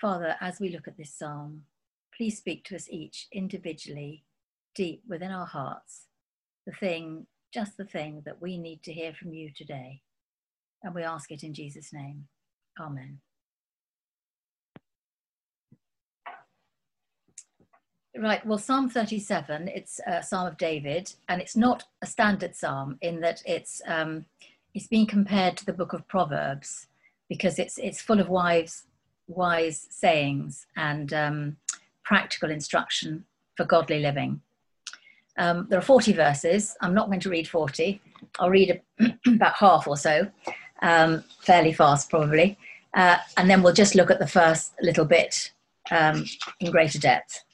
Father, as we look at this psalm, please speak to us each individually, deep within our hearts, the thing, just the thing that we need to hear from you today. And we ask it in Jesus' name. Amen. Right, well, Psalm 37, it's a Psalm of David, and it's not a standard psalm in that it's, um, it's being compared to the book of Proverbs because it's, it's full of wise, wise sayings and um, practical instruction for godly living. Um, there are 40 verses. I'm not going to read 40. I'll read about half or so, um, fairly fast probably. Uh, and then we'll just look at the first little bit um, in greater depth.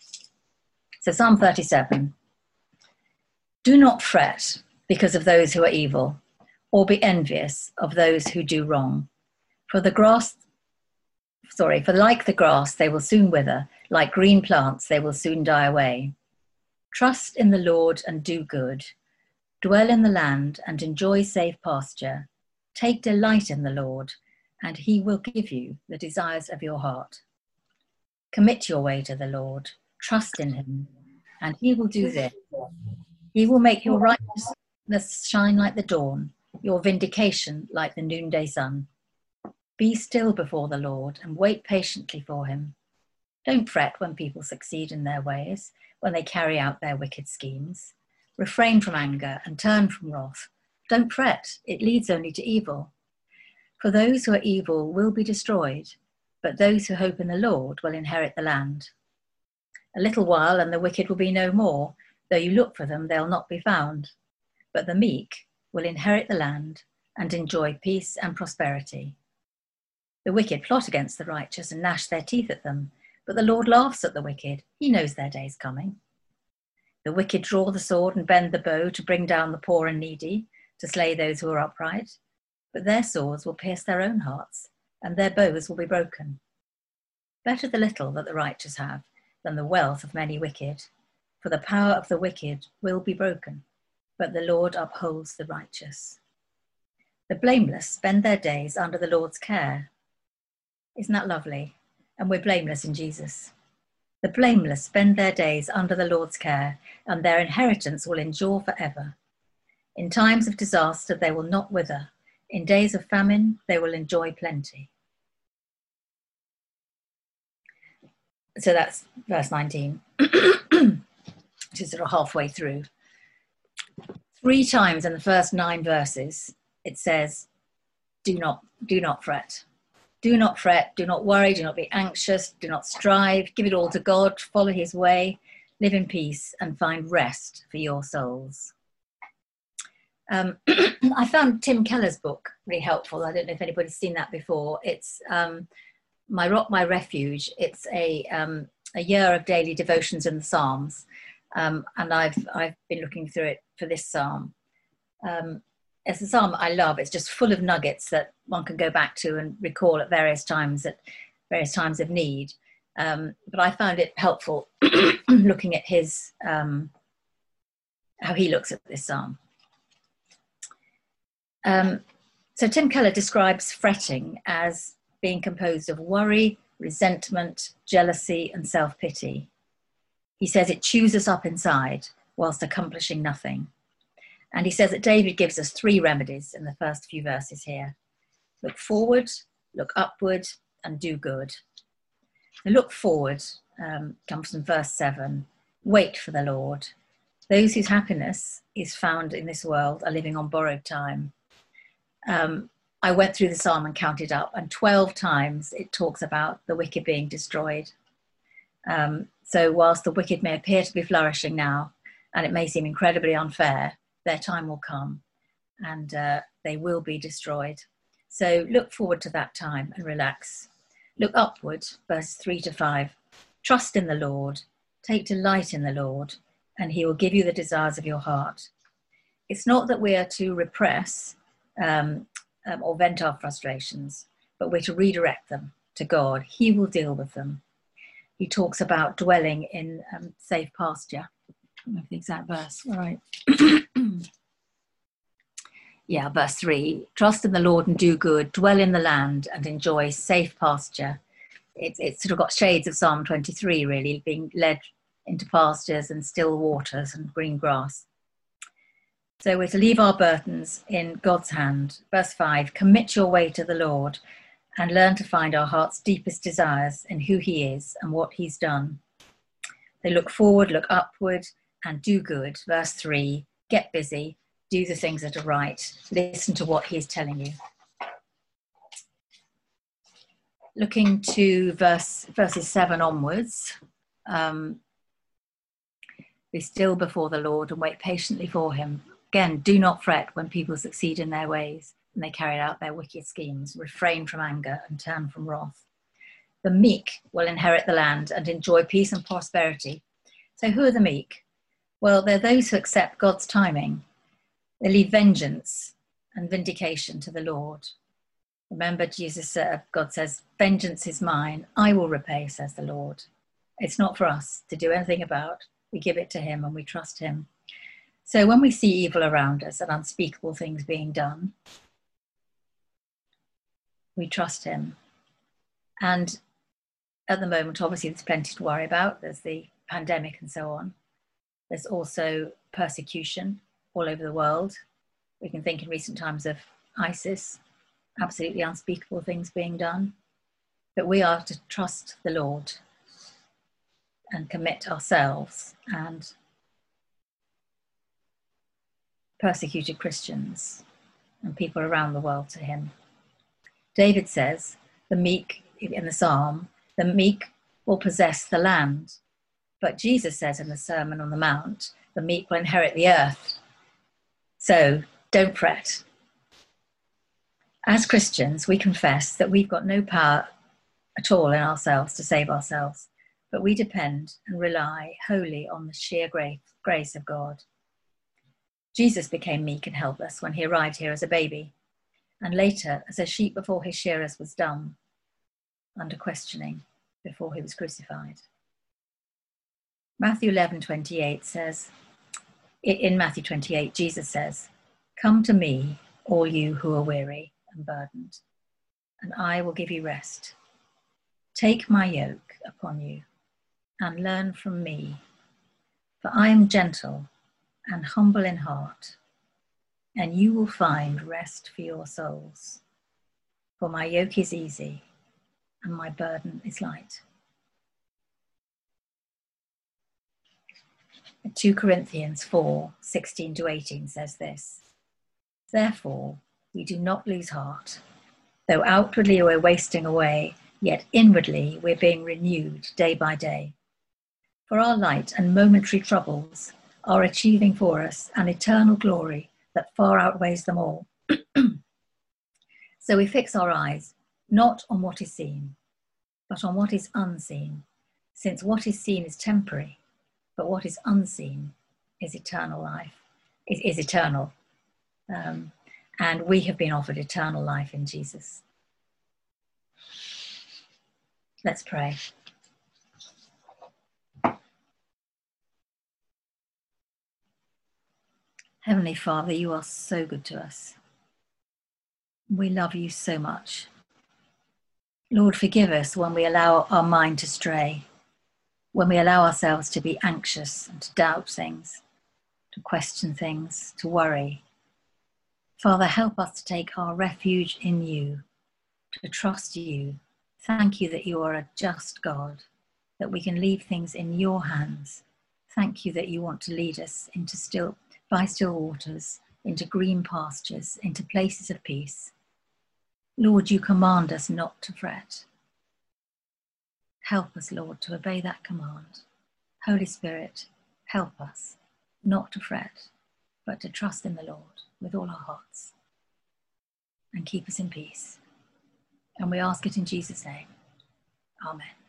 So, Psalm 37 Do not fret because of those who are evil, or be envious of those who do wrong. For the grass, sorry, for like the grass, they will soon wither, like green plants, they will soon die away. Trust in the Lord and do good. Dwell in the land and enjoy safe pasture. Take delight in the Lord, and he will give you the desires of your heart. Commit your way to the Lord Trust in him, and he will do this. He will make your righteousness shine like the dawn, your vindication like the noonday sun. Be still before the Lord and wait patiently for him. Don't fret when people succeed in their ways, when they carry out their wicked schemes. Refrain from anger and turn from wrath. Don't fret, it leads only to evil. For those who are evil will be destroyed, but those who hope in the Lord will inherit the land. A little while, and the wicked will be no more. Though you look for them, they'll not be found. But the meek will inherit the land and enjoy peace and prosperity. The wicked plot against the righteous and gnash their teeth at them, but the Lord laughs at the wicked. He knows their day's coming. The wicked draw the sword and bend the bow to bring down the poor and needy, to slay those who are upright. But their swords will pierce their own hearts, and their bows will be broken. Better the little that the righteous have than the wealth of many wicked. For the power of the wicked will be broken, but the Lord upholds the righteous. The blameless spend their days under the Lord's care. Isn't that lovely? And we're blameless in Jesus. The blameless spend their days under the Lord's care, and their inheritance will endure forever. In times of disaster, they will not wither. In days of famine, they will enjoy plenty. so that's verse 19, which is sort of halfway through. Three times in the first nine verses, it says, do not, do not fret. Do not fret, do not worry, do not be anxious, do not strive, give it all to God, follow his way, live in peace, and find rest for your souls. Um, I found Tim Keller's book really helpful. I don't know if anybody's seen that before. It's um, my rock, my refuge. It's a um, a year of daily devotions in the Psalms, um, and I've I've been looking through it for this psalm. Um, it's a psalm I love. It's just full of nuggets that one can go back to and recall at various times at various times of need. Um, but I found it helpful looking at his um, how he looks at this psalm. Um, so Tim Keller describes fretting as being composed of worry, resentment, jealousy, and self pity. He says it chews us up inside whilst accomplishing nothing. And he says that David gives us three remedies in the first few verses here look forward, look upward, and do good. The look forward um, comes from verse 7 wait for the Lord. Those whose happiness is found in this world are living on borrowed time. Um, I went through the psalm and counted up, and 12 times it talks about the wicked being destroyed. Um, so, whilst the wicked may appear to be flourishing now, and it may seem incredibly unfair, their time will come and uh, they will be destroyed. So, look forward to that time and relax. Look upward, verse 3 to 5. Trust in the Lord, take delight in the Lord, and he will give you the desires of your heart. It's not that we are to repress um, um, or vent our frustrations, but we're to redirect them to God. He will deal with them. He talks about dwelling in um, safe pasture. Don't the exact verse. All right. yeah, verse 3 Trust in the Lord and do good, dwell in the land and enjoy safe pasture. it's, it's sort of got shades of Psalm 23, really, being led into pastures and still waters and green grass. So we're to leave our burdens in God's hand. Verse 5 Commit your way to the Lord and learn to find our heart's deepest desires in who He is and what He's done. They look forward, look upward, and do good. Verse 3 Get busy, do the things that are right, listen to what He is telling you. Looking to verse, verses 7 onwards, um, be still before the Lord and wait patiently for Him. Again, do not fret when people succeed in their ways and they carry out their wicked schemes. Refrain from anger and turn from wrath. The meek will inherit the land and enjoy peace and prosperity. So, who are the meek? Well, they're those who accept God's timing. They leave vengeance and vindication to the Lord. Remember, Jesus, uh, God says, Vengeance is mine, I will repay, says the Lord. It's not for us to do anything about. We give it to Him and we trust Him. So when we see evil around us and unspeakable things being done, we trust Him. And at the moment, obviously, there's plenty to worry about. There's the pandemic and so on. There's also persecution all over the world. We can think in recent times of ISIS, absolutely unspeakable things being done. But we are to trust the Lord and commit ourselves and persecuted Christians and people around the world to Him. David says, the meek in the psalm, the meek will possess the land. But Jesus says in the Sermon on the Mount, the meek will inherit the earth. So don't fret. As Christians, we confess that we've got no power at all in ourselves to save ourselves, but we depend and rely wholly on the sheer grace of God. Jesus became meek and helpless when he arrived here as a baby and later as a sheep before his shearers was dumb, under questioning before he was crucified. Matthew 11 28 says, in Matthew 28, Jesus says, Come to me, all you who are weary and burdened, and I will give you rest. Take my yoke upon you and learn from me, for I am gentle and humble in heart and you will find rest for your souls. For my yoke is easy and my burden is light. 2 Corinthians 4 16 to 18 says this Therefore, we do not lose heart. Though outwardly we're wasting away, yet inwardly we're being renewed day by day. For our light and momentary troubles are achieving for us an eternal glory that far outweighs them all. so we fix our eyes not on what is seen, but on what is unseen, since what is seen is temporary, but what is unseen is eternal life, is, is eternal. Um, and we have been offered eternal life in Jesus. Let's pray. Heavenly Father, you are so good to us. We love you so much. Lord, forgive us when we allow our mind to stray, when we allow ourselves to be anxious and to doubt things, to question things, to worry. Father, help us to take our refuge in you, to trust you. Thank you that you are a just God, that we can leave things in your hands. Thank you that you want to lead us into still by still waters, into green pastures, into places of peace. Lord, you command us not to fret. Help us, Lord, to obey that command. Holy Spirit, help us not to fret, but to trust in the Lord with all our hearts and keep us in peace. And we ask it in Jesus' name. Amen.